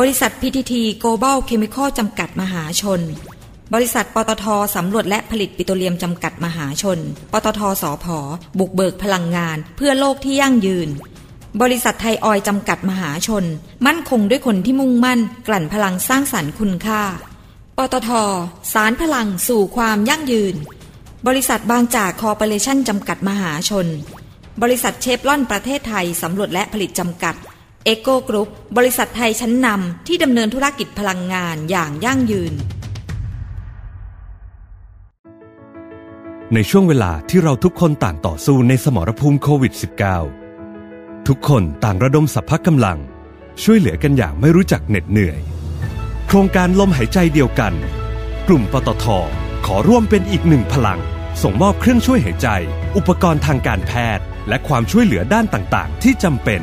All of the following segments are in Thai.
บริษัท PTT Global Chemical จำกัดมหาชน บริษัทปตทสำรวจและผลิตปิโตรเลียมจำกัดมหาชน ปตทสอพอบุกเบิกพลังงาน เพื่อโลกที่ยั่งยืน บริษัทไทยออยจำกัดมหาชน มั่นคงด้วยคนที่มุ่งมั่น กลั่นพลังสร้างสรรค์คุณค่า ปตทสารพลังสู่ความยั่งยืน บริษัทบางจากคอร์ปอเรชั่นจำกัดมหาชน บริษัทเชฟรอนประเทศไทยสำรวจและผลิตจำกัด เอ็กโกกรุ๊ปบริษัทไทยชั้นนำที่ดำเนินธุรกิจพลังงานอย่างยั่งยืน ในช่วงเวลาที่เราทุกคนต่างต่อสู้ในสมรภูมิโควิด -19 ทุกคนต่างระดมสรรพกำลัง ช่วยเหลือกันอย่างไม่รู้จักเหน็ดเหนื่อย โครงการลมหายใจเดียวกัน กลุ่มปตทขอร่วมเป็นอีกหนึ่งพลัง ส่งมอบเครื่องช่วยหายใจ อุปกรณ์ทางการแพทย์ และความช่วยเหลือด้านต่าง ๆ ที่จำเป็น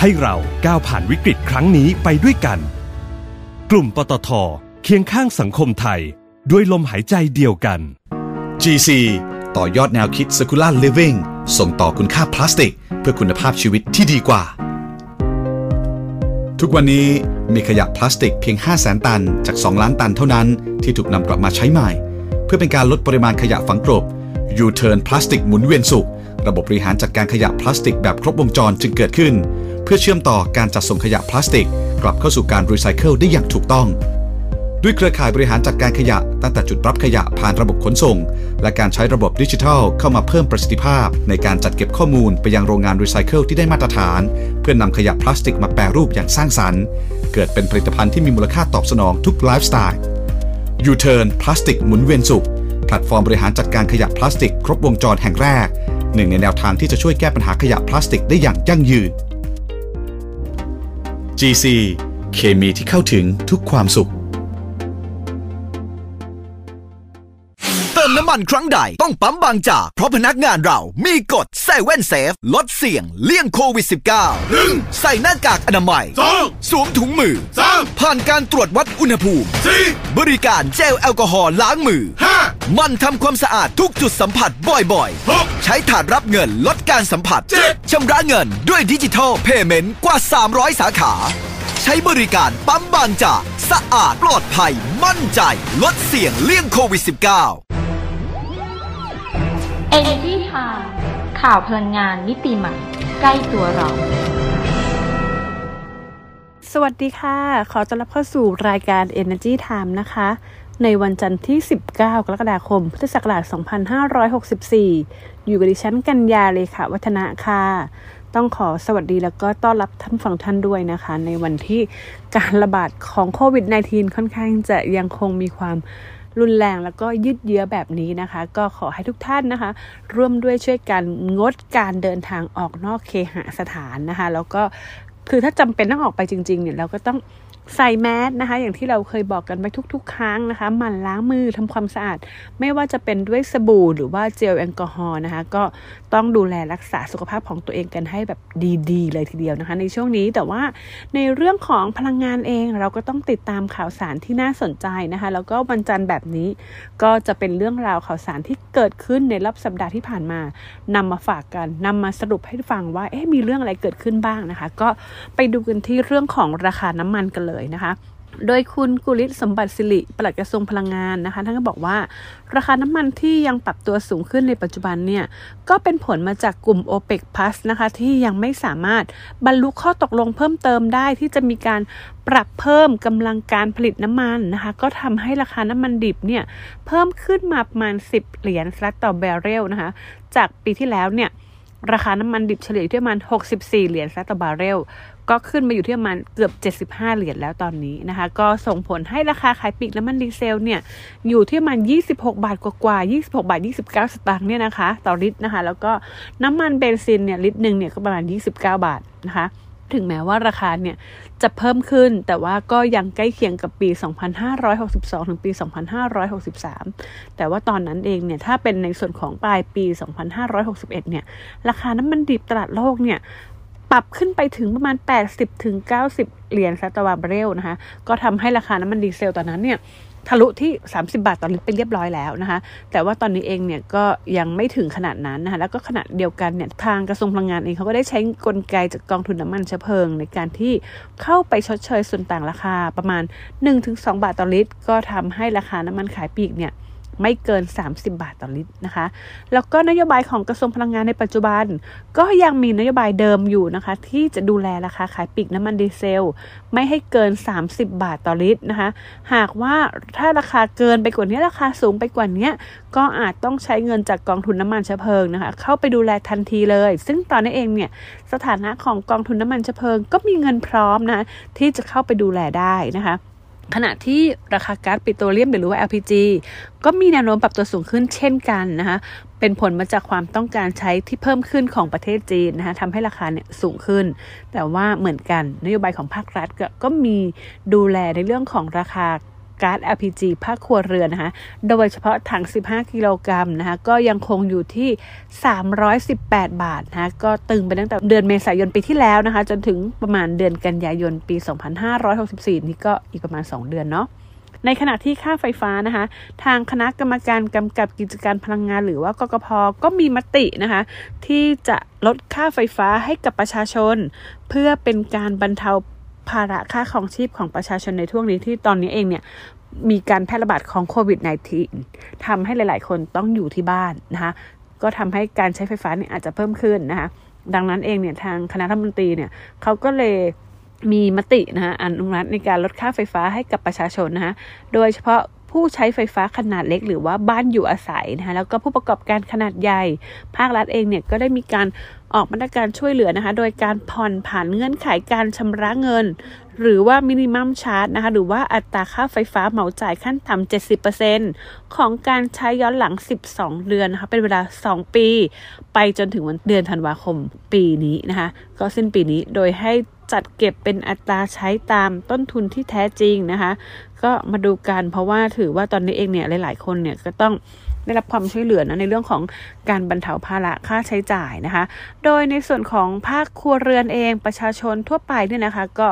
ให้เราก้าวผ่านวิกฤตครั้งนี้ไปด้วยกัน กลุ่มปตทเคียงข้างสังคมไทย ด้วยลมหายใจเดียวกัน GC ต่อยอดแนวคิด Circular Living ส่งต่อคุณค่าพลาสติก เพื่อคุณภาพชีวิตที่ดีกว่า ทุกวันนี้มีขยะพลาสติกเพียง 5 0 0แสนตันจาก 2 ล้านตันเท่านั้นที่ถูกนำกลับมาใช้ใหม่ เพื่อเป็นการลดปริมาณขยะฝังกลบ U-Turn พลาสติกหมุนเวียนสุขระบบบริหารจัดการขยะพลาสติกแบบครบวงจรจึงเกิดขึ้น เพื่อเชื่อมต่อการจัดส่งขยะพลาสติก กลับเข้าสู่การรีไซเคิลได้อย่างถูกต้อง ด้วยเครือข่ายบริหารจัดการขยะ ตั้งแต่จุดรับขยะผ่านระบบขนส่ง และการใช้ระบบดิจิทัล เข้ามาเพิ่มประสิทธิภาพ ในการจัดเก็บข้อมูลไปยังโรงงานรีไซเคิลที่ได้มาตรฐาน เพื่อนำขยะพลาสติกมาแปรรูปอย่างสร้างสรรค์ เกิดเป็นผลิตภัณฑ์ที่มีมูลค่าตอบสนองทุกไลฟ์สไตล์ U-Turn พลาสติกหมุนเวียนสุขแพลตฟอร์มบริหารจัดการขยะพลาสติก ครบวงจรแห่งแรก หนึ่งในแนวทางที่จะช่วยแก้ปัญหาขยะพลาสติกได้อย่างยั่งยืน GC เคมีที่เข้าถึงทุกความสุข เติมน้ำมันครั้งใดต้องปั๊มบางจาก เพราะพนักงานเรามีกฎ seven safe ลดเสี่ยงเลี่ยงโควิด -19 1. ใส่หน้ากากอนามัย 2. สวมถุงมือ 3. ผ่านการตรวจวัดอุณหภูมิ 4. บริการเจลแอลกอฮอล์ล้างมือ 5. หมั่นทำความสะอาดทุกจุดสัมผัสบ่อยๆ 6. ใช้ถาดรับเงินลดการสัมผัส 7. ชำระเงินด้วย digital payment กว่า 300 สาขา ใช้บริการปั๊มบางจากสะอาดปลอดภัยมั่นใจ ลดเสี่ยงเลี่ยงโควิด -19 Energy Time ข่าวพลังงานมิติใหม่ ใกล้ตัวเราสวัสดีค่ะ ขอต้อนรับเข้าสู่รายการ Energy Time นะคะ ในวันจันทร์ที่ 19 กรกฎาคม พุทธศักราช 2564 อยู่กับดิฉันกัญญาเลขาวัฒนะค่ะ ต้องขอสวัสดีแล้วก็ต้อนรับท่านฟังท่านด้วยนะคะ ในวันที่การระบาดของโควิด -19 ค่อนข้างจะยังคงมีความรุนแรงแล้วก็ยืดเยื้อแบบนี้นะคะ ก็ขอให้ทุกท่านนะคะ ร่วมด้วยช่วยกันงดการเดินทางออกนอกเคหสถานนะคะ แล้วก็คือถ้าจำเป็นต้องออกไปจริงๆเนี่ยเราก็ต้อง ใส่แมสนะคะ อย่างที่เราเคยบอกกันไปทุก ๆ ครั้งนะคะหมั่นล้างมือทำความสะอาด ไม่ว่าจะเป็นด้วยสบู่หรือว่าเจลแอลกอฮอล์นะคะ ก็ต้องดูแลรักษาสุขภาพของตัวเองกันให้แบบดีๆ เลยทีเดียวนะคะ ในช่วงนี้แต่ว่าในเรื่องของพลังงานเองเราก็ต้องติดตามข่าวสารที่น่าสนใจนะคะ แล้วก็วันจันทร์แบบนี้ก็จะเป็นเรื่องราวข่าวสารที่เกิดขึ้นในรอบสัปดาห์ที่ผ่านมานำมาฝากกันนำมาสรุปให้ฟังว่าเอ๊ะมีเรื่องอะไรเกิดขึ้นบ้างนะคะ ก็ไปดูกันที่เรื่องของราคาน้ำมันกันเลยนะคะโดยคุณกุลิศสมบัติสิริปลัดกระทรวงพลังงานนะคะท่านก็บอกว่า ราคาน้ำมันที่ยังปรับตัวสูงขึ้นในปัจจุบันเนี่ยก็เป็นผลมาจากกลุ่ม o p e ป Plus นะคะที่ยังไม่สามารถบรรลุข้อตกลงเพิ่มเติมได้ที่จะมีการปรับเพิ่มกำลังการผลิตน้ำมันนะคะก็ทำให้ราคาน้ำมันดิบเนี่ยเพิ่มขึ้นมาประมาณ 10 เหรียญสหรัฐต่อบาร์เรลนะคะจากปีที่แล้วเนี่ย ราคาน้ำมันดิบเฉลี่ยอยู่ที่ประมาณ 64 เหรียญสหรัฐต่อบาร์เรล ก็ขึ้นมาอยู่ที่ประมาณเกือบ 75 เหรียญแล้วตอนนี้นะคะ ก็ส่งผลให้ราคาขายปลีกน้ำมันดีเซลเนี่ยอยู่ที่ประมาณ 26 บาทกว่าๆ 26 บาท 29 สตางค์เนี่ยนะคะ ต่อลิตรนะคะ แล้วก็น้ำมันเบนซินเนี่ยลิตรหนึ่งเนี่ยก็ประมาณ 29 บาทนะคะ ถึงแม้ว่าราคาเนี่ยจะเพิ่มขึ้น แต่ว่าก็ยังใกล้เคียงกับปี 2562 ถึงปี 2563 แต่ว่าตอนนั้นเองเนี่ยถ้าเป็นในส่วนของปลายปี 2561 เนี่ยราคาน้ำมันดิบตลาดโลกเนี่ยปรับขึ้นไปถึงประมาณ 80-90 เหรียญสตาร์บาร์เรลนะคะ ก็ทำให้ราคาน้ำมันดีเซลตอนนั้นเนี่ย ทะลุที่ 30 บาทต่อลิตรไปเรียบร้อยแล้วนะคะ แต่ว่าตอนนี้เองเนี่ยก็ยังไม่ถึงขนาดนั้นนะคะแล้วก็ขณะเดียวกันเนี่ยทางกระทรวงพลังงานเองเขาก็ได้ใช้กลไกจากกองทุนน้ำมันเชื้อเพลิง ในการที่เข้าไปชดเชยส่วนต่างราคาประมาณ 1-2 บาทต่อลิตร ก็ทำให้ราคาน้ำมันขายปลีกเนี่ย ไม่เกิน 30 บาทต่อลิตรนะคะ แล้วก็นโยบายของกระทรวงพลังงานในปัจจุบัน ก็ยังมีนโยบายเดิมอยู่นะคะ ที่จะดูแลราคาขายปลีกน้ำมันดีเซล ไม่ให้เกิน 30 บาทต่อลิตรนะคะ หากว่าถ้าราคาเกินไปกว่านี้ราคาสูงไปกว่านี้ก็อาจต้องใช้เงินจากกองทุนน้ำมันเชื้อเพลิงนะคะ เข้าไปดูแลทันทีเลย ซึ่งตอนนี้เองเนี่ยสถานะของกองทุนน้ำมันเชื้อเพลิง ก็มีเงินพร้อมนะที่จะเข้าไปดูแลได้นะคะ ขณะที่ราคาก๊าซปิโตรเลียมหรือว่า LPG ก็มีแนวโน้มปรับตัวสูงขึ้นเช่นกันนะคะเป็นผลมาจากความต้องการใช้ที่เพิ่มขึ้นของประเทศจีนนะคะทำให้ราคาเนี่ยสูงขึ้น แต่ว่าเหมือนกันนโยบายของภาครัฐก็มีดูแลในเรื่องของราคา ก๊าซ LPG ภาคครัวเรือนนะคะ โดยเฉพาะถัง 15 กิโลกรัมนะคะ ก็ยังคงอยู่ที่ 318 บาทนะคะ ก็ตึงไปตั้งแต่เดือนเมษายนปีที่แล้วนะคะ จนถึงประมาณเดือนกันยายนปี 2564 นี่ก็อีกประมาณ 2 เดือนเนาะในขณะที่ค่าไฟฟ้านะคะ ทางคณะกรรมการกำกับกิจการพลังงานหรือว่ากกพก็มีมตินะคะ ที่จะลดค่าไฟฟ้าให้กับประชาชน เพื่อเป็นการบรรเทา ภาระค่าของชีพของประชาชนในช่วงนี้ที่ตอนนี้เองเนี่ยมีการแพร่ระบาดของโควิด -19 ทำให้หลาย ๆ คนต้องอยู่ที่บ้านนะคะก็ทำให้การใช้ไฟฟ้าเนี่ยอาจจะเพิ่มขึ้นนะคะดังนั้นเองเนี่ยทางคณะรัฐมนตรีเนี่ยเขาก็เลยมีมตินะคะอนุมัติในการลดค่าไฟฟ้าให้กับประชาชนนะคะโดยเฉพาะ ผู้ใช้ไฟฟ้าขนาดเล็ก หรือว่าบ้านอยู่อาศัยนะคะแล้วก็ผู้ประกอบการขนาดใหญ่ ภาครัฐเองเนี่ยก็ได้มีการออกมาตรการช่วยเหลือนะคะ โดยการผ่อนผ่านเงื่อนไขการชำระเงิน หรือว่ามินิมัมชาร์จนะคะ หรือว่าอัตราค่าไฟฟ้าเหมาจ่ายขั้นต่ำ70%ของการใช้ย้อนหลัง 12 เดือนนะคะ เป็นเวลา 2 ปี ไปจนถึงวันเดือนธันวาคมปีนี้นะคะ ก็สิ้นปีนี้โดยให้จัดเก็บเป็นอัตราใช้ตามต้นทุนที่แท้จริงนะคะ ก็มาดูกัน เพราะว่าถือว่าตอนนี้เองเนี่ยหลาย ๆ คนเนี่ยก็ต้องได้รับความช่วยเหลือนะในเรื่องของการบรรเทาภาระค่าใช้จ่ายนะคะ โดยในส่วนของภาคครัวเรือนเองประชาชนทั่วไปเนี่ยนะคะ ก็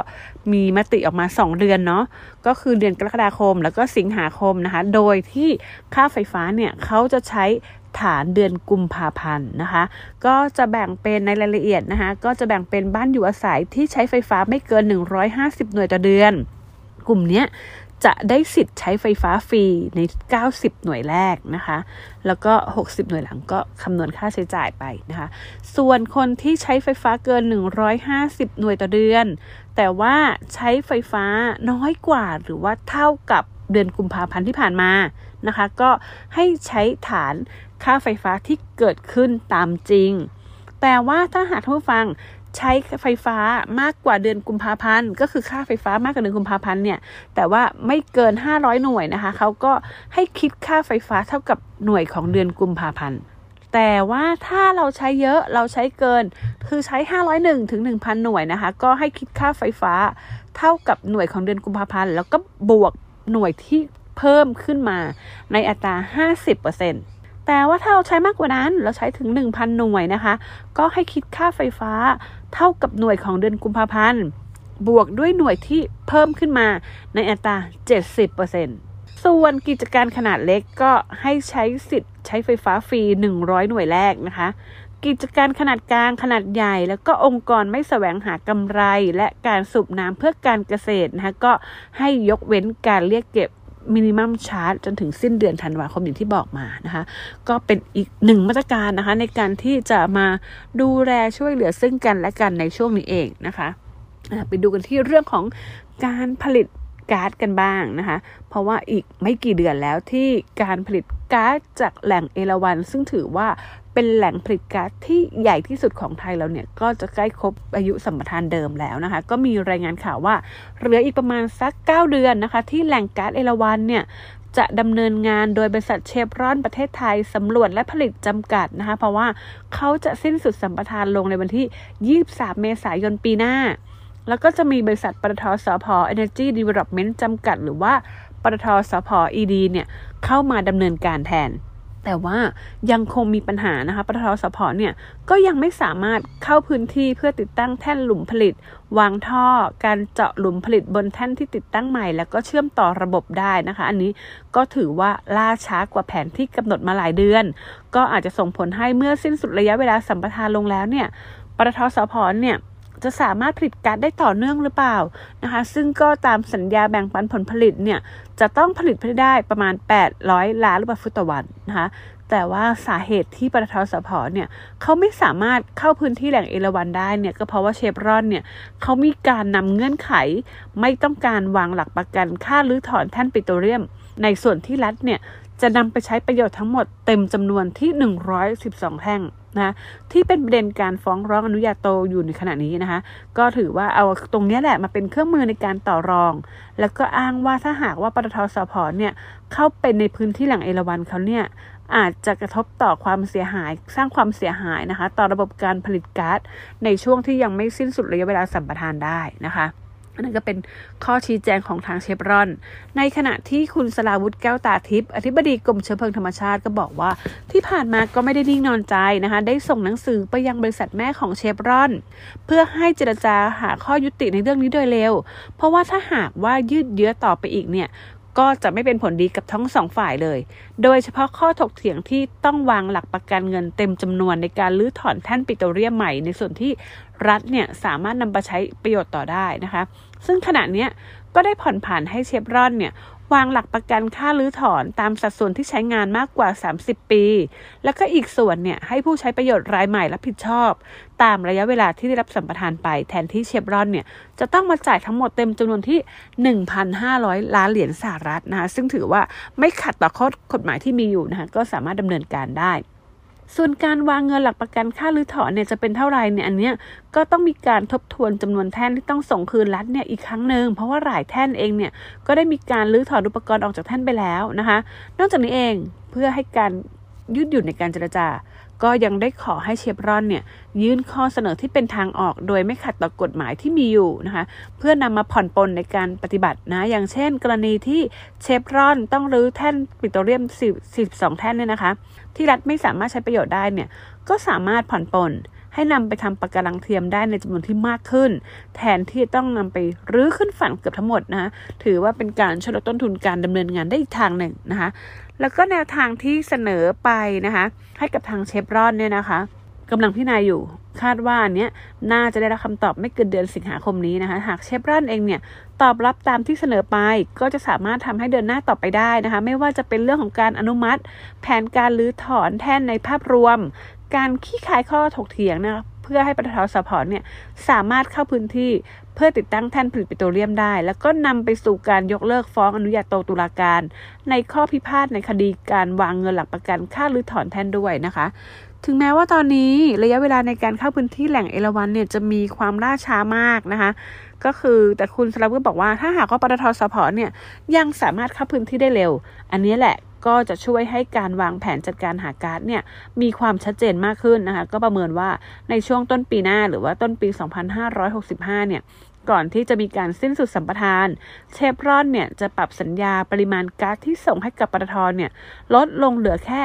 มีมติออกมา 2 เดือนเนาะก็คือเดือนกรกฎาคมแล้วก็สิงหาคมนะคะ โดยที่ค่าไฟฟ้าเนี่ยเขาจะใช้ฐานเดือนกุมภาพันธ์นะคะ ก็จะแบ่งเป็นในรายละเอียดนะคะ ก็จะแบ่งเป็นบ้านอยู่อาศัยที่ใช้ไฟฟ้าไม่เกิน 150 หน่วยต่อเดือน กลุ่มนี้ จะได้สิทธิ์ใช้ไฟฟ้าฟรีใน 90 หน่วยแรกนะคะ แล้วก็ 60 หน่วยหลังก็คำนวณค่าใช้จ่ายไปนะคะ ส่วนคนที่ใช้ไฟฟ้าเกิน 150 หน่วยต่อเดือน แต่ว่าใช้ไฟฟ้าน้อยกว่าหรือว่าเท่ากับเดือนกุมภาพันธ์ที่ผ่านมานะคะ ก็ให้ใช้ฐานค่าไฟฟ้าที่เกิดขึ้นตามจริง แต่ว่าถ้าหากท่านผู้ฟัง ใช้ไฟฟ้ามากกว่าเดือนกุมภาพันธ์ก็คือค่าไฟฟ้ามากกว่าเดือนกุมภาพันธ์เนี่ยแต่ว่าไม่เกิน 500 หน่วยนะคะเขาก็ให้คิดค่าไฟฟ้าเท่ากับหน่วยของเดือนกุมภาพันธ์แต่ว่าถ้าเราใช้เยอะเราใช้เกินคือใช้ 501ถึง1,000 หน่วยนะคะ ก็ให้คิดค่าไฟฟ้าเท่ากับหน่วยของเดือนกุมภาพันธ์แล้วก็บวกหน่วยที่เพิ่มขึ้นมาในอัตรา 50% แต่ว่าถ้าเราใช้มากกว่านั้นเราใช้ถึง 1,000 หน่วยนะคะ ก็ให้คิดค่าไฟฟ้าเท่ากับหน่วยของเดือนกุมภาพันธ์บวกด้วยหน่วยที่เพิ่มขึ้นมาในอัตรา 70%ส่วนกิจการขนาดเล็กก็ให้ใช้สิทธิ์ใช้ไฟฟ้าฟรี 100 หน่วยแรกนะคะ กิจการขนาดกลางขนาดใหญ่ แล้วก็องค์กรไม่แสวงหากำไร และการสูบน้ำเพื่อการเกษตรนะคะก็ให้ยกเว้นการเรียกเก็บ มินิมัมชาร์จจนถึงสิ้นเดือนธันวาคมอย่างที่บอกมานะคะ ก็เป็นอีกหนึ่งมาตรการนะคะ ในการที่จะมาดูแลช่วยเหลือซึ่งกันและกันในช่วงนี้เองนะคะไปดูกันที่เรื่องของการผลิตก๊าซกันบ้างนะคะ เพราะว่าอีกไม่กี่เดือนแล้วที่การผลิตก๊าซจากแหล่งเอราวัน ซึ่งถือว่า เป็นแหล่งผลิตก๊าซที่ใหญ่ที่สุดของไทยเราเนี่ยก็จะใกล้ครบอายุสัมปทานเดิมแล้วนะคะ ก็มีรายงานข่าวว่าเหลืออีกประมาณสัก 9 เดือนนะคะ ที่แหล่งก๊าซเอราวันเนี่ยจะดำเนินงานโดยบริษัทเชฟรอนประเทศไทยสำรวจและผลิตจำกัดนะคะเพราะว่าเขาจะสิ้นสุดสัมปทานลงในวันที่ 23 เมษายนปีหน้า แล้วก็จะมีบริษัทปตทสพ Energy Development จำกัด หรือว่าปตทสพ ED เนี่ยเข้ามาดำเนินการแทน แต่ว่ายังคงมีปัญหานะคะปตทสพเนี่ยก็ยังไม่สามารถเข้าพื้นที่เพื่อติดตั้งแท่นหลุมผลิต วางท่อ การเจาะหลุมผลิตบนแท่นที่ติดตั้งใหม่ แล้วก็เชื่อมต่อระบบได้นะคะ อันนี้ก็ถือว่าล่าช้ากว่าแผนที่กำหนดมาหลายเดือน ก็อาจจะส่งผลให้เมื่อสิ้นสุดระยะเวลาสัมปทานลงแล้วเนี่ยปตทสพเนี่ย จะสามารถผลิตก๊าซได้ต่อเนื่องหรือเปล่านะคะ ซึ่งก็ตามสัญญาแบ่งปันผลผลิตเนี่ยจะต้องผลิตได้ประมาณ 800 ล้านลูกบาศก์ฟุตต่อวันนะคะแต่ว่าสาเหตุที่ปตทสพเนี่ยเขาไม่สามารถเข้าพื้นที่แหล่งเอราวันได้เนี่ยก็เพราะว่าเชฟรอนเนี่ยเขามีการนำเงื่อนไข ไม่ต้องการวางหลักประกันค่ารื้อถอนแท่นปิโตรเลียม ในส่วนที่รัฐเนี่ยจะนำไปใช้ประโยชน์ทั้งหมดเต็มจำนวนที่ 112แท่ง นะที่เป็นประเด็นการฟ้องร้องอนุญาโตอยู่ในขณะนี้นะคะ ก็ถือว่าเอาตรงนี้แหละมาเป็นเครื่องมือในการต่อรอง แล้วก็อ้างว่าถ้าหากว่าปตทสพเนี่ยเข้าไปในพื้นที่แหล่งเอราวันเขาเนี่ยอาจจะกระทบต่อความเสียหาย สร้างความเสียหายนะคะ ต่อระบบการผลิตก๊าซในช่วงที่ยังไม่สิ้นสุดระยะเวลาสัมปทานได้นะคะ อันนั้นก็เป็นข้อชี้แจงของทางเชฟรอน ในขณะที่คุณสลาวุฒิแก้วตาทิพย์อธิบดีกรมเชื้อเพลิงธรรมชาติก็บอกว่า ที่ผ่านมาก็ไม่ได้นิ่งนอนใจนะคะ ได้ส่งหนังสือไปยังบริษัทแม่ของเชฟรอน เพื่อให้เจรจาหาข้อยุติในเรื่องนี้โดยเร็ว เพราะว่าถ้าหากว่ายืดเยื้อต่อไปอีกเนี่ยก็จะไม่เป็นผลดีกับทั้งสองฝ่ายเลย โดยเฉพาะข้อถกเถียงที่ต้องวางหลักประกันเงินเต็มจำนวนในการลื้อถอนแท่นปิโตรเลียมใหม่ ในส่วนที่ รัฐเนี่ยสามารถนำไปใช้ประโยชน์ต่อได้นะคะ ซึ่งขณะนี้ก็ได้ผ่อนผันให้เชฟรอนเนี่ยวางหลักประกันค่ารื้อถอนตามสัดส่วนที่ใช้งานมากกว่า 30 ปี แล้วก็อีกส่วนเนี่ยให้ผู้ใช้ประโยชน์รายใหม่รับผิดชอบ ตามระยะเวลาที่ได้รับสัมปทานไป แทนที่เชฟรอนเนี่ยจะต้องมาจ่ายทั้งหมดเต็มจำนวนที่ 1,500 ล้านเหรียญสหรัฐนะคะซึ่งถือว่าไม่ขัดต่อข้อกฎหมายที่มีอยู่นะคะก็สามารถดำเนินการได้ ส่วนการวางเงินหลักประกันค่ารื้อถอนเนี่ยจะเป็นเท่าไหร่เนี่ยอันเนี้ยก็ต้องมีการทบทวนจำนวนแท่นที่ต้องส่งคืนรัฐเนี่ยอีกครั้งหนึ่งเพราะว่าหลายแท่นเองเนี่ยก็ได้มีการรื้อถอนอุปกรณ์ออกจากแท่นไปแล้วนะคะ นอกจากนี้เองเพื่อให้การยืดหยุ่นในการเจรจา ก็ยังได้ขอให้เชฟรอนเนี่ยยื่นข้อเสนอที่เป็นทางออกโดยไม่ขัดต่อกฎหมายที่มีอยู่นะคะเพื่อนำมาผ่อนปลนในการปฏิบัตินะอย่างเช่น กรณีที่เชฟรอนต้องรื้อแท่นปิโตรเลียม 42 แท่นเนี่ยนะคะ ที่รัฐไม่สามารถใช้ประโยชน์ได้เนี่ยก็สามารถผ่อนปลน ให้นำไปทำปะการังเทียมได้ในจำนวนที่มากขึ้น แทนที่ต้องนำไปรื้อขึ้นฝั่งเกือบทั้งหมดนะคะถือว่าเป็นการชดลดต้นทุนการดำเนินงานได้อีกทางหนึ่งนะคะแล้วก็แนวทางที่เสนอไปนะคะให้กับทางเชฟรอนเนี่ยนะคะกำลังพิจารณาอยู่คาดว่าอันเนี้ยน่าจะได้รับคำตอบไม่เกินเดือนสิงหาคมนี้นะคะ หากเชฟรอนเองเนี่ยตอบรับตามที่เสนอไป ก็จะสามารถทำให้เดินหน้าต่อไปได้นะคะ ไม่ว่าจะเป็นเรื่องของการอนุมัติ แผนการรื้อถอนแท่นในภาพรวม การขี้คายข้อถกเถียงนะคะเพื่อให้ปตทสพเนี่ยสามารถเข้าพื้นที่เพื่อติดตั้งแท่นผลิตปิโตรเลียมได้ แล้วก็นำไปสู่การยกเลิกฟ้องอนุญาโตตุลาการ ในข้อพิพาทในคดีการวางเงินหลักประกันค่ารื้อถอนแท่นด้วยนะคะ ถึงแม้ว่าตอนนี้ระยะเวลาในการเข้าพื้นที่แหล่งเอราวันเนี่ยจะมีความล่าช้ามากนะคะ ก็คือแต่คุณสลับก็บอกว่าถ้าหากว่าปตทสพเนี่ยยังสามารถเข้าพื้นที่ได้เร็ว อันนี้แหละ ก็จะช่วยให้การวางแผนจัดการหาก๊าซเนี่ยมีความชัดเจนมากขึ้นนะคะก็ประเมินว่าในช่วงต้นปีหน้าหรือว่าต้นปี 2565 เนี่ยก่อนที่จะมีการสิ้นสุดสัมปทาน เชฟรอนเนี่ยจะปรับสัญญาปริมาณก๊าซที่ส่งให้กับปตทเนี่ยลดลงเหลือแค่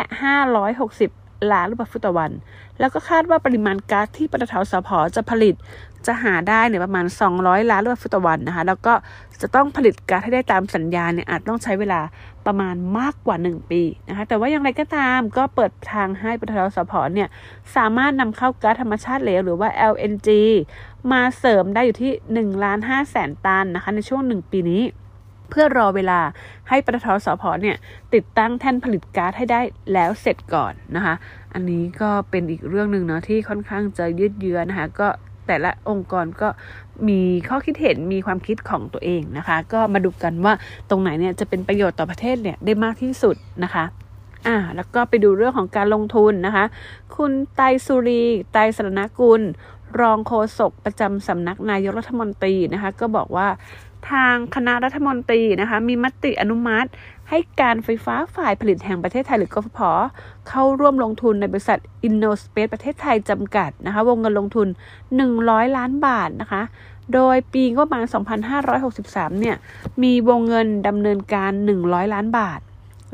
560 ล้านลูกบาศก์ฟุตต่อวัน แล้วก็คาดว่าปริมาณก๊าซที่ปตทสพจะผลิต จะหาได้เนี่ยประมาณ 200 ล้านลูกบาศก์ฟุตต่อวันนะคะ แล้วก็จะต้องผลิตก๊าซให้ได้ตามสัญญาเนี่ยอาจต้องใช้เวลาประมาณมากกว่า 1 ปีนะคะ แต่ว่าอย่างไรก็ตามก็เปิดทางให้ปตทสพเนี่ยสามารถนำเข้าก๊าซธรรมชาติเหลวหรือว่า LNG มาเสริมได้อยู่ที่1ล้าน5แสนตันนะคะ ในช่วง 1 ปีนี้ เพื่อรอเวลาให้ปตทสพเนี่ยติดตั้งแท่นผลิตก๊าซให้ได้แล้วเสร็จก่อนนะคะ อันนี้ก็เป็นอีกเรื่องหนึ่งเนาะที่ค่อนข้างจะยืดเยื้อนะคะ ก็ แต่ละองค์กรก็มีข้อคิดเห็นมีความคิดของตัวเองนะคะ ก็มาดูกันว่าตรงไหนเนี่ยจะเป็นประโยชน์ต่อประเทศเนี่ยได้มากที่สุดนะคะอ่าแล้วก็ไปดูเรื่องของการลงทุนนะคะ คุณไตสุรีไตสรณกุล รองโฆษกประจำสำนักนายกรัฐมนตรีนะคะ ก็บอกว่า ทางคณะรัฐมนตรีนะคะ มีมติอนุมัติ ให้การไฟฟ้าฝ่ายผลิตแห่งประเทศไทยหรือกฟผ เข้าร่วมลงทุนในบริษัท InnoSpace ประเทศไทยจำกัดนะคะ วงเงินลงทุน 100 ล้านบาทนะคะ โดยปีงบประมาณ 2563 เนี่ย มีวงเงินดำเนินการ 100 ล้านบาท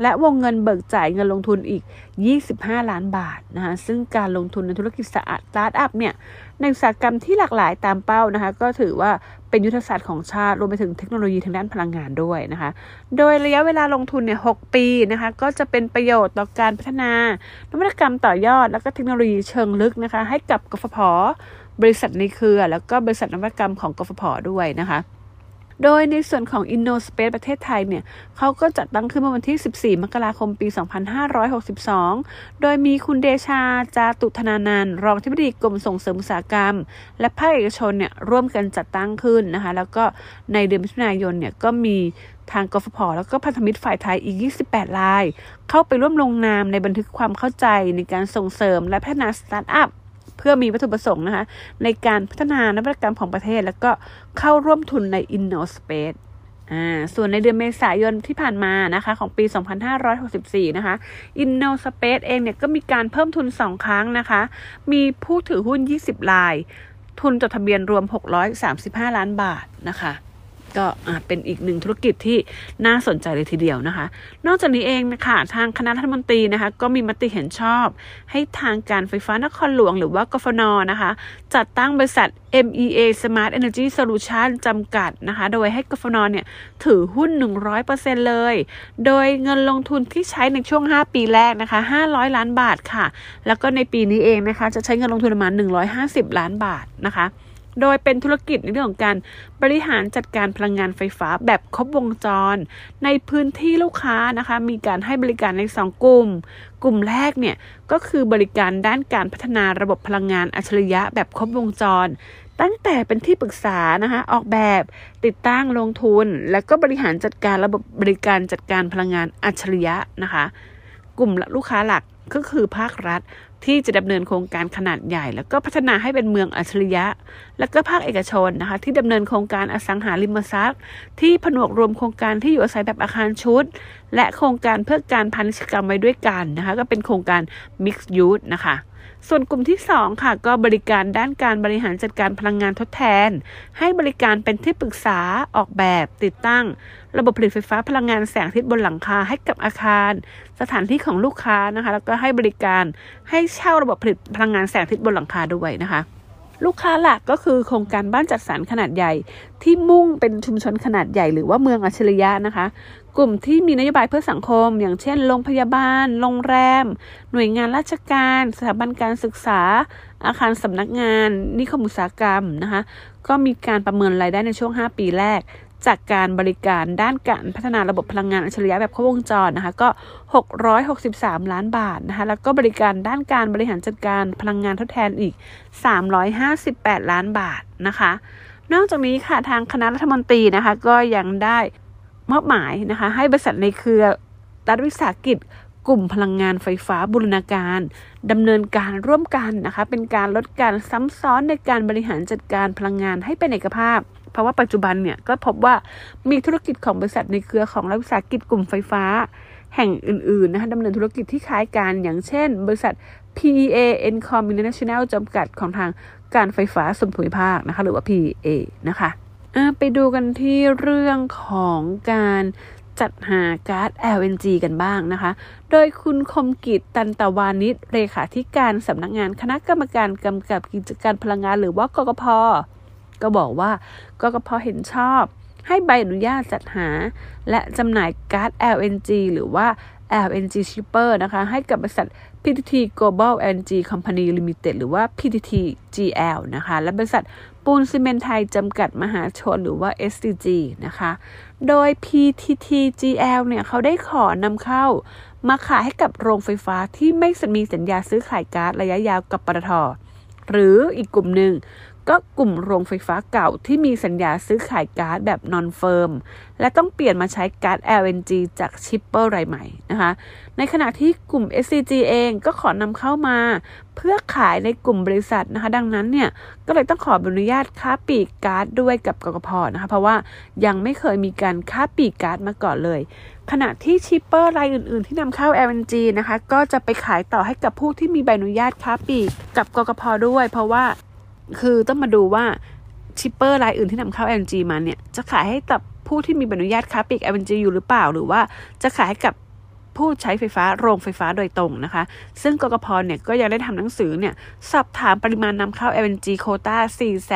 และวงเงินเบิกจ่ายเงินลงทุนอีก 25 ล้านบาทนะคะ ซึ่งการลงทุนในธุรกิจสสตาร์ทอัพเนี่ย ในอุตสาหกรรมที่หลากหลายตามเป้านะคะก็ถือว่าเป็นยุทธศาสตร์ของชาติรวมไปถึงเทคโนโลยีทางด้านพลังงานด้วยนะคะ โดยระยะเวลาลงทุนเนี่ยหปีนะคะก็จะเป็นประโยชน์ต่อการพัฒนานวัตกรรมต่อยอด แล้วก็เทคโนโลยีเชิงลึกนะคะให้กับกฟผบริษัทในเครือ แล้วก็บริษัทนวัตกรรมของกฟผด้วยนะคะ โดยในส่วนของ InnoSpace ประเทศไทยเนี่ยเขาก็จัดตั้งขึ้นเมื่อวันที่ 14 มกราคมปี 2562 โดยมีคุณเดชาจาตุธนานันท์รองที่ปดีกรมส่งเสริมอุตสาหกรรม และภาคเอกชนเนี่ยร่วมกันจัดตั้งขึ้นนะคะ แล้วก็ในเดือนมิถุนายนเนี่ยก็มีทางกฟผ แล้วก็พันธมิตรฝ่ายไทยอีก 28 ราย เข้าไปร่วมลงนามในบันทึกความเข้าใจในการส่งเสริมและพัฒนาสตาร์ทอัพ เพื่อมีวัตถุประสงค์นะคะในการพัฒนานวัตกรรมของประเทศ แล้วก็เข้าร่วมทุนใน InnoSpace อ่าส่วนในเดือนเมษายนที่ผ่านมานะคะของปี 2564 นะคะ InnoSpace เองเนี่ยก็มีการเพิ่มทุน 2 ครั้งนะคะ มีผู้ถือหุ้น 20 ราย ทุนจดทะเบียนรวม 635 ล้านบาทนะคะ ก็เป็นอีกหนึ่งธุรกิจที่น่าสนใจเลยทีเดียวนะคะ นอกจากนี้เองนะคะทางคณะรัฐมนตรีนะคะก็มีมติเห็นชอบ ให้ทางการไฟฟ้านครหลวงหรือว่ากฟนนะคะ จัดตั้งบริษัท MEA Smart Energy Solution จำกัดนะคะ โดยให้กฟนเนี่ยถือหุ้น 100%เลย โดยเงินลงทุนที่ใช้ในช่วง 5 ปีแรกนะคะ 500 ล้านบาทค่ะ แล้วก็ในปีนี้เองนะคะ จะใช้เงินลงทุนประมาณ 150 ล้านบาทนะคะ โดยเป็นธุรกิจในเรื่องของการบริหารจัดการพลังงานไฟฟ้าแบบครบวงจร ในพื้นที่ลูกค้านะคะ มีการให้บริการใน 2 กลุ่ม กลุ่มแรกเนี่ยก็คือบริการด้านการพัฒนาระบบพลังงานอัจฉริยะแบบครบวงจร ตั้งแต่เป็นที่ปรึกษานะคะออกแบบติดตั้งลงทุน แล้วก็บริหารจัดการระบบบริการจัดการพลังงานอัจฉริยะนะคะ กลุ่มลูกค้าหลักก็คือภาครัฐ ที่จะดำเนินโครงการขนาดใหญ่ แล้วก็พัฒนาให้เป็นเมืองอัจฉริยะ แล้วก็ภาคเอกชนนะคะที่ดำเนินโครงการอสังหาริมทรัพย์ ที่ผนวกรวมโครงการที่อยู่อาศัยแบบอาคารชุด และโครงการเพื่อการพาณิชยกรรมไว้ด้วยกันนะคะก็เป็นโครงการ Mixed Use นะคะ ส่วนกลุ่มที่ 2 ค่ะ ก็บริการด้านการบริหารจัดการพลังงานทดแทน ให้บริการเป็นที่ปรึกษาออกแบบติดตั้ง ระบบผลิตไฟฟ้าพลังงานแสงอาทิตย์บนหลังคาให้กับอาคาร สถานที่ของลูกค้านะคะ แล้วก็ให้บริการให้เช่าระบบผลิตพลังงานแสงอาทิตย์บนหลังคาด้วยนะคะลูกค้าหลักก็คือโครงการบ้านจัดสรรขนาดใหญ่ ที่มุ่งเป็นชุมชนขนาดใหญ่หรือว่าเมืองอัจฉริยะนะคะ กลุ่มที่มีนโยบายเพื่อสังคม อย่างเช่น โรงพยาบาล โรงแรม หน่วยงานราชการ สถาบันการศึกษา อาคารสำนักงาน นิคมอุตสาหกรรมนะคะ ก็มีการประเมินรายได้ในช่วง 5 ปีแรก จากการบริการด้านการพัฒนาระบบพลังงานอัจฉริยะแบบครบวงจรนะคะ ก็ 663 ล้านบาทนะคะ แล้วก็บริการด้านการบริหารจัดการพลังงานทดแทนอีก 358 ล้านบาทนะคะนอกจากนี้ค่ะทางคณะรัฐมนตรีนะคะ ก็ยังได้ มอบหมายนะคะให้บริษัทในเครือรัฐวิสาหกิจกลุ่มพลังงานไฟฟ้าบูรณาการดำเนินการร่วมกันนะคะ เป็นการลดการซ้ำซ้อนในการบริหารจัดการพลังงานให้เป็นเอกภาพ เพราะว่าปัจจุบันเนี่ยก็พบว่ามีธุรกิจของบริษัทในเครือของรัฐวิสาหกิจกลุ่มไฟฟ้า แห่งอื่นๆนะคะดำเนินธุรกิจที่คล้ายกันอย่างเช่น บริษัท PEA Encom International จำกัดของทางการไฟฟ้าส่วนภูมิภาคนะคะ หรือว่า PEA นะคะอะ ไปดูกันที่เรื่องของการจัดหาก๊าซ LNG กันบ้างนะคะ โดยคุณคมกิจตันตวานิชเลขาธิการสำนักงานคณะกรรมการกำกับกิจการพลังงานหรือว่ากกพ ก็บอกว่ากกพเห็นชอบ ให้ใบอนุญาตจัดหา และจำหน่ายก๊าซ LNG หรือว่า LNG shipper นะคะให้กับบริษัท PTT Global LNG Company Limited หรือว่า PTT GL นะคะและบริษัทปูนซิเมนต์ไทยจำกัดมหาชนหรือว่า SCG นะคะ โดย PTT GL เนี่ยเขาได้ขอนำเข้ามาขายให้กับโรงไฟฟ้าที่ไม่มีสัญญาซื้อขายก๊าซระยะยาวกับปตทหรืออีกกลุ่มหนึ่ง ก็กลุ่มโรงไฟฟ้าเก่าที่มีสัญญาซื้อขายก๊าซแบบ non-firmและต้องเปลี่ยนมาใช้ก๊าซ LNG จาก shipper รายใหม่นะคะ ในขณะที่กลุ่ม SCG เองก็ขอนำเข้ามา เพื่อขายในกลุ่มบริษัทนะคะ ดังนั้นเนี่ยก็เลยต้องขออนุญาตค้าปลีกก๊าซด้วยกับกกพนะคะ เพราะว่ายังไม่เคยมีการค้าปลีกก๊าซมาก่อนเลย ขณะที่ shipper รายอื่น ๆ ที่นำเข้า LNG นะคะ ก็จะไปขายต่อให้กับผู้ที่มีใบอนุญาตค้าปลีกกับกกพด้วย เพราะว่า คือต้องมาดูว่า shipper รายอื่นที่นำเข้า LNG มาเนี่ย จะขายให้กับผู้ที่มีใบอนุญาตค้าปลีก LNG อยู่หรือเปล่า หรือว่าจะขายให้กับ ผู้ใช้ไฟฟ้าโรงไฟฟ้าโดยตรงนะคะ ซึ่งกกพเนี่ยก็ยังได้ทำหนังสือเนี่ยสอบถามปริมาณนำเข้า LNG โควตา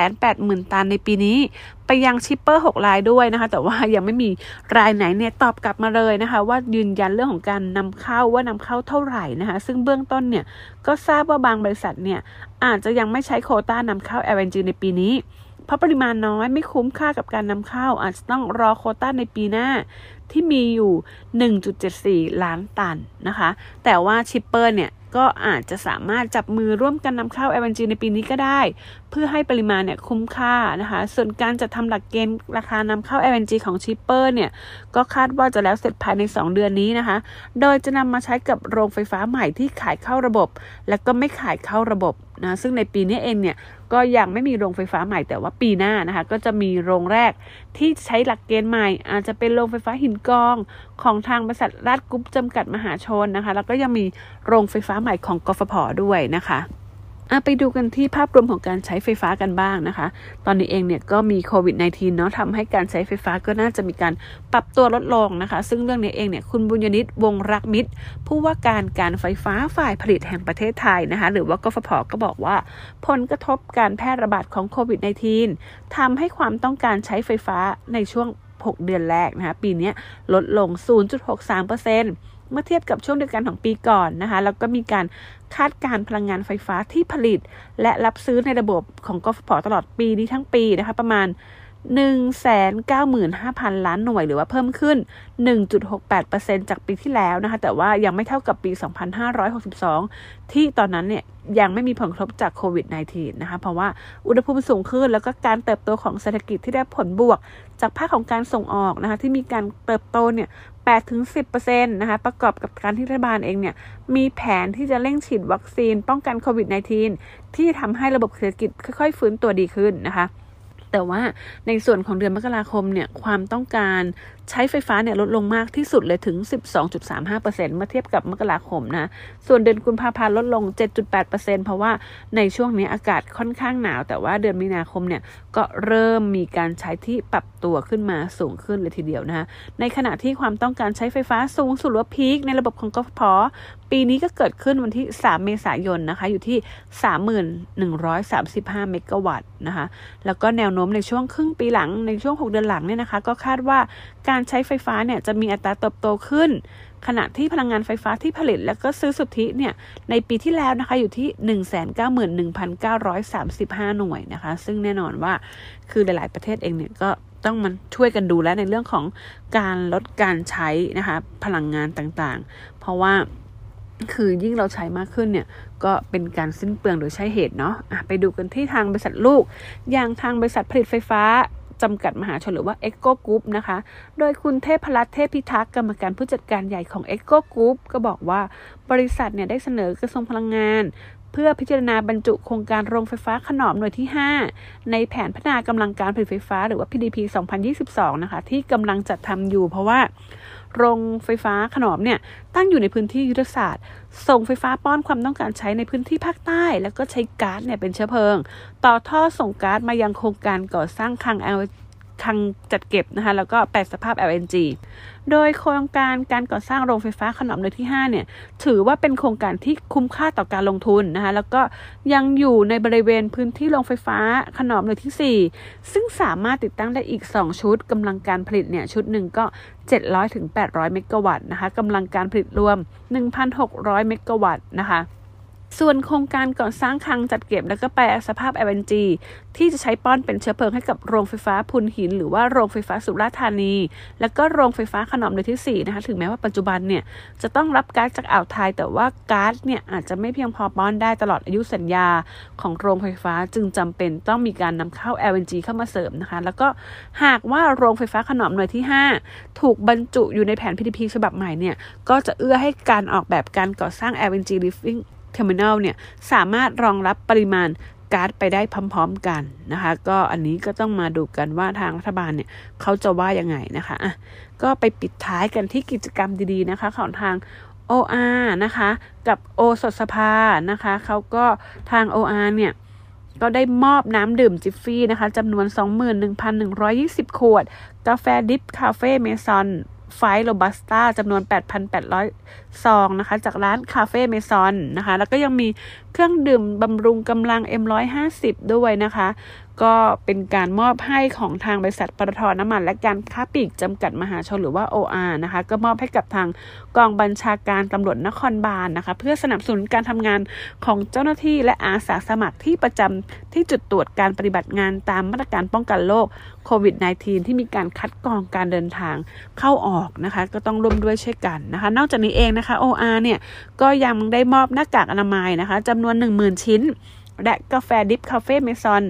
480,000 ตันในปีนี้ ไปยัง shipper 6 รายด้วยนะคะ แต่ว่ายังไม่มีรายไหนเนี่ยตอบกลับมาเลยนะคะ ว่ายืนยันเรื่องของการนำเข้าว่านำเข้าเท่าไหร่นะคะ ซึ่งเบื้องต้นเนี่ยก็ทราบว่าบางบริษัทเนี่ยอาจจะยังไม่ใช้โคต้านำเข้า LNG ในปีนี้เพราะปริมาณน้อยไม่คุ้มค่ากับการนำเข้าอาจจะต้องรอโคต้าในปีหน้า ที่มีอยู่ 1.74 ล้านตันนะคะ แต่ว่าชิปเปอร์เนี่ยก็อาจจะสามารถจับมือร่วมกันนำเข้า LNG ในปีนี้ก็ได้ เพื่อให้ปริมาณเนี่ยคุ้มค่านะคะ ส่วนการจะทำหลักเกณฑ์ราคานำเข้า LNG ของชิปเปอร์เนี่ย ก็คาดว่าจะแล้วเสร็จภายใน 2 เดือนนี้นะคะ โดยจะนำมาใช้กับโรงไฟฟ้าใหม่ที่ขายเข้าระบบ และก็ไม่ขายเข้าระบบ นะซึ่งในปีนี้เองเนี่ยก็ยังไม่มีโรงไฟฟ้าใหม่แต่ว่าปีหน้านะคะก็จะมีโรงแรกที่ใช้หลักเกณฑ์ใหม่ อาจจะเป็นโรงไฟฟ้าหินกองของทางบริษัทราชกุ๊ปจำกัดมหาชนนะคะ แล้วก็ยังมีโรงไฟฟ้าใหม่ของกฟผด้วยนะคะ ไปดูกันที่ภาพรวมของการใช้ไฟฟ้ากันบ้างนะคะ ตอนนี้เองเนี่ยก็มีโควิด -19 เนาะทำให้การใช้ไฟฟ้าก็น่าจะมีการปรับตัวลดลงนะคะ ซึ่งเรื่องนี้เองเนี่ยคุณบุญยนิตวงรักมิตร ผู้ว่าการการไฟฟ้าฝ่ายผลิตแห่งประเทศไทยนะคะ หรือว่ากฟผก็บอกว่า ผลกระทบการแพร่ระบาดของโควิด -19 ทำให้ความต้องการใช้ไฟฟ้าในช่วง 6 เดือนแรกนะคะ ปีนี้ลดลง 0.63%เเมื่อเทียบกับช่วงเดียวกันของปีก่อนนะคะแล้วก็มีการคาดการพลังงานไฟฟ้าที่ผลิต และรับซื้อในระบบของกฟผตลอดปีนี้ทั้งปีนะคะประมาณ 195,000 ล้านหน่วยหรือว่าเพิ่มขึ้น 1.68%จากปีที่แล้วนะคะ แต่ว่ายังไม่เท่ากับปี 2562 ที่ตอนนั้นเนี่ยยังไม่มีผลกระทบจากโควิด -19 นะคะ เพราะว่าอุณหภูมิสูงขึ้น แล้วก็การเติบโตของเศรษฐกิจที่ได้ผลบวก จากภาคของการส่งออกนะคะ ที่มีการเติบโตเนี่ย8-10%นะคะ ประกอบกับการที่รัฐบาลเองเนี่ย มีแผนที่จะเร่งฉีดวัคซีนป้องกันโควิด -19 ที่ทำให้ระบบเศรษฐกิจค่อยๆ ฟื้นตัวดีขึ้นนะคะ แต่ว่าในส่วนของเดือนมกราคมเนี่ยความต้องการ ใช้ไฟฟ้าเนี่ยลดลงมากที่สุดเลยถึง 12.35%เมื่อเทียบกับมกราคมนะ ส่วนเดือนกุมภาพันธ์ลดลง 7.8%เพราะว่าในช่วงนี้อากาศค่อนข้างหนาว แต่ว่าเดือนมีนาคมเนี่ยก็เริ่มมีการใช้ที่ปรับตัวขึ้นมาสูงขึ้นเลยทีเดียวนะคะในขณะที่ความต้องการใช้ไฟฟ้าสูงสุดว่าพีคในระบบของกฟผปีนี้ก็เกิดขึ้นวันที่ 3 เมษายนนะคะ อยู่ที่ 3135 เมกะวัตต์นะคะ แล้วก็แนวโน้มในช่วงครึ่งปีหลังในช่วง 6 เดือนหลังเนี่ยนะคะ ก็คาดว่าการใช้ไฟฟ้าเนี่ยจะมีอัตราเติบโตขึ้น ขณะที่พลังงานไฟฟ้าที่ผลิตแล้วก็ซื้อสุทธิเนี่ยในปีที่แล้วนะคะอยู่ที่ 191,935 หน่วยนะคะ ซึ่งแน่นอนว่าคือหลาย ๆ ประเทศเองเนี่ยก็ต้องมันช่วยกันดูแลในเรื่องของการลดการใช้นะคะพลังงานต่างๆ เพราะว่าคือยิ่งเราใช้มากขึ้นเนี่ยก็เป็นการสิ้นเปลืองโดยใช้เหตุเนาะะไปดูกันที่ทางบริษัทลูก อย่างทางบริษัทผลิตไฟฟ้า จำกัดมหาชนหรือว่า e c o Group นะคะ โดยคุณเทพพลัตเทพพิทักษ์กรรมการผู้จัดการใหญ่ของ e c o Group ก็บอกว่าบริษัทเนี่ยได้เสนอกระทรวงพลังงาน เพื่อพิจารณาบรรจุโครงการโรงไฟฟ้าขนอมหน่วยที่ 5 ในแผนพัฒนากำลังการผลิตไฟฟ้าหรือว่า PDP 2022 นะคะ ที่กำลังจัดทำอยู่เพราะว่า โรงไฟฟ้าขนอมเนี่ยตั้งอยู่ในพื้นที่ยุทธศาสตร์ ส่งไฟฟ้าป้อนความต้องการใช้ในพื้นที่ภาคใต้ แล้วก็ใช้ก๊าซเนี่ยเป็นเชื้อเพลิง ต่อท่อส่งก๊าซมายังโครงการก่อสร้างคลัง คลังจัดเก็บนะคะแล้วก็แปลสภาพ LNG โดยโครงการการก่อสร้างโรงไฟฟ้าขนอมเลยที่5เนี่ยถือว่าเป็นโครงการที่คุ้มค่าต่อการลงทุนนะคะแล้วก็ยังอยู่ในบริเวณพื้นที่โรงไฟฟ้าขนอมเลยที่ 4 ซึ่งสามารถติดตั้งได้อีก 2 ชุดกำลังการผลิตเนี่ยชุดหนึ่งก็ 700ถึง800 เมกะวัตต์นะคะกำลังการผลิตรวม 1,600 เมกะวัตต์นะคะ ส่วนโครงการก่อสร้างคลังจัดเก็บและก็แปลสภาพ LNG ที่จะใช้ป้อนเป็นเชื้อเพลิงให้กับโรงไฟฟ้าพุนหิน หรือว่าโรงไฟฟ้าสุราษฎร์ธานี และก็โรงไฟฟ้าขนอมเลยที่4นะคะถึงแม้ว่าปัจจุบันเนี่ยจะต้องรับก๊าซจากอ่าวไทย แต่ว่าก๊าซเนี่ยอาจจะไม่เพียงพอป้อนได้ตลอดอายุสัญญาของโรงไฟฟ้าจึงจำเป็นต้องมีการนำเข้า LNG เข้ามาเสริมนะคะ แล้วก็หากว่าโรงไฟฟ้าขนอมหน่วยที่ 5 ถูกบรรจุอยู่ในแผน PTP ฉบับใหม่เนี่ยก็จะเอื้อให้การออกแบบการก่อสร้าง LNG Living Terminal เนี่ยสามารถรองรับปริมาณก๊าซไปได้พร้อม ๆ กันนะคะ ก็อันนี้ก็ต้องมาดูกันว่าทางรัฐบาลเนี่ยเขาจะว่ายังไงนะคะอะก็ไปปิดท้ายกันที่กิจกรรมดีๆนะคะ ของทาง OR นะคะ กับโอสถสภานะคะเขาก็ทาง OR เนี่ยก็ได้มอบน้ำดื่มจิฟฟี่นะคะจำนวน 21,120 ขวด กาแฟ drip Café Amazon Fine Robusta จำนวน 8,800 ซองนะคะ จากร้าน Café Amazon นะคะ แล้วก็ยังมีเครื่องดื่มบำรุงกำลัง M150 ด้วยนะคะ ก็เป็นการมอบให้ของทางบริษัทปตทน้ำมันและการค้าปลีกจำกัดมหาชนหรือว่า OR นะคะ ก็มอบให้กับทางกองบัญชาการตำรวจนครบาลนะคะ เพื่อสนับสนุนการทำงานของเจ้าหน้าที่และอาสาสมัครที่ประจำที่จุดตรวจการปฏิบัติงานตามมาตรการป้องกันโรคโควิด -19 ที่มีการคัดกรองการเดินทางเข้าออกนะคะ ก็ต้องร่วมด้วยช่วยกันนะคะ นอกจากนี้เองนะคะ OR เนี่ยก็ยังได้มอบหน้ากากอนามัยนะคะจำนวน 10,000 ชิ้น และกาแฟ drip Café Amazon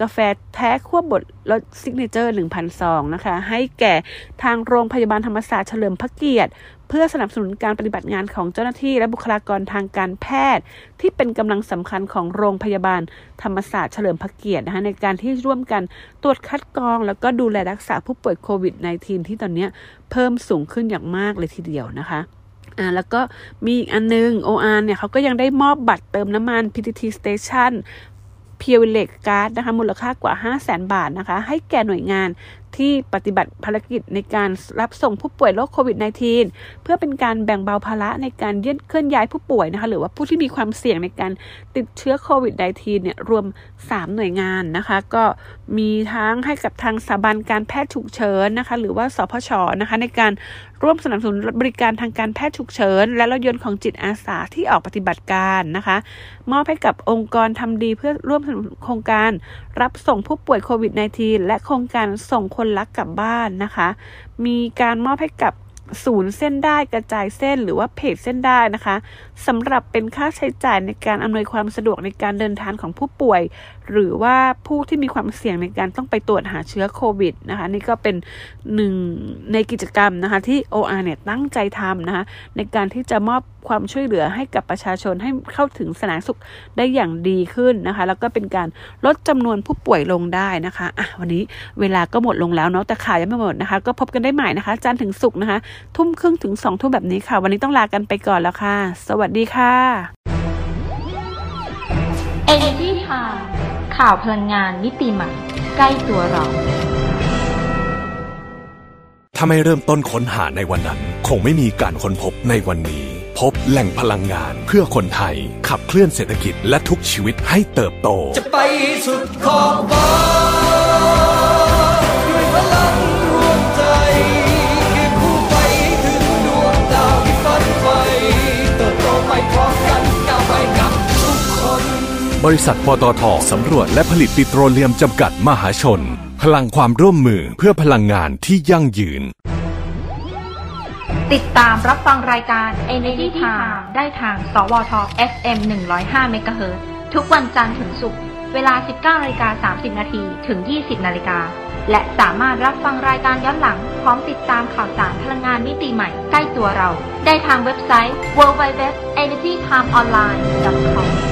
กาแฟแท้คั่วบดรส signature 1,000ซองนะคะ ให้แก่ทางโรงพยาบาลธรรมศาสตร์เฉลิมพระเกียรติ เพื่อสนับสนุนการปฏิบัติงานของเจ้าหน้าที่และบุคลากรทางการแพทย์ ที่เป็นกำลังสำคัญของโรงพยาบาลธรรมศาสตร์เฉลิมพระเกียรตินะคะในการที่ร่วมกันตรวจคัดกรอง แล้วก็ดูแลรักษาผู้ป่วยโควิด -19 ที่ตอนนี้เพิ่มสูงขึ้นอย่างมากเลยทีเดียวนะคะ อ่าแล้วก็มีอีกอันนึง OR เนี่ยเขาก็ยังได้มอบบัตรเติมน้ำมัน PTT Station เพียวเล็กการ์ดนะคะมูลค่ากว่า 5 0 0แสนบาทนะคะ ให้แก่หน่วยงานที่ปฏิบัติภารกิจในการรับส่งผู้ป่วยโรคโควิด -19 เพื่อเป็นการแบ่งเบาภาระในการเยื่นเคลื่อนย้ายผู้ป่วยนะคะ หรือว่าผู้ที่มีความเสี่ยงในการติดเชื้อโควิด -19 เนี่ยรวม 3 หน่วยงานนะคะ ก็มีทั้งให้กับทางสถาบันการแพทย์ฉุกเฉินนะคะ หรือว่าสพชนะคะ ในการ ร่วมสนับสนุนบริการทางการแพทย์ฉุกเฉิน และรถยนต์ของจิตอาสาที่ออกปฏิบัติการนะคะ มอบให้กับองค์กรทำดีเพื่อร่วมสนับสนุนโครงการ รับส่งผู้ป่วยโควิด -19 และโครงการส่งคนรักกลับบ้านนะคะ มีการมอบให้กับศูนย์เส้นได้กระจายเส้นหรือว่าเพจเส้นได้นะคะสำหรับเป็นค่าใช้จ่ายในการอำนวยความสะดวกในการเดินทางของผู้ป่วยหรือว่าผู้ที่มีความเสี่ยงในการต้องไปตรวจหาเชื้อโควิดนะคะนี่ก็เป็นหนึ่งในกิจกรรมนะคะที่ OR เนี่ยตั้งใจทำนะคะในการที่จะมอบความช่วยเหลือให้กับประชาชนให้เข้าถึงสาธารณสุขได้อย่างดีขึ้นนะคะ แล้วก็เป็นการลดจำนวนผู้ป่วยลงได้นะคะอะวันนี้เวลาก็หมดลงแล้วเนาะแต่ข่าวยังไม่หมดนะคะ ก็พบกันได้ใหม่นะคะ จันถึงศุกร์นะคะ ทุ่มครึ่งถึงสองทุ่มแบบนี้ค่ะ วันนี้ต้องลากันไปก่อนแล้วค่ะ สวัสดีค่ะ Energy Time ข่าวพลังงานมิติใหม่ ใกล้ตัวเรา ถ้าไม่เริ่มต้นค้นหาในวันนั้น คงไม่มีการค้นพบในวันนี้ พบแหล่งพลังงานเพื่อคนไทย ขับเคลื่อนเศรษฐกิจและทุกชีวิตให้เติบโต จะไปสุดขอบฟ้า บริษัทปตทสำรวจและผลิตปิโตรเลียมจำกัดมหาชน พลังความร่วมมือเพื่อพลังงานที่ยั่งยืน ติดตามรับฟังรายการ Energy Time ได้ทาง สวท FM 105 MHz ทุกวันจันทร์ถึงศุกร์เวลา 19นาฬิกา30นาทีถึง 20นาฬิกาและสามารถรับฟังรายการย้อนหลัง พร้อมติดตามข่าวสารพลังงานมิติใหม่ใกล้ตัวเรา ได้ทางเว็บไซต์ www.energytimeonline.com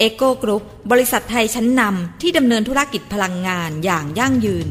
เอ็กโกกรุ๊ปบริษัทไทยชั้นนำที่ดำเนินธุรกิจพลังงานอย่างยั่งยืน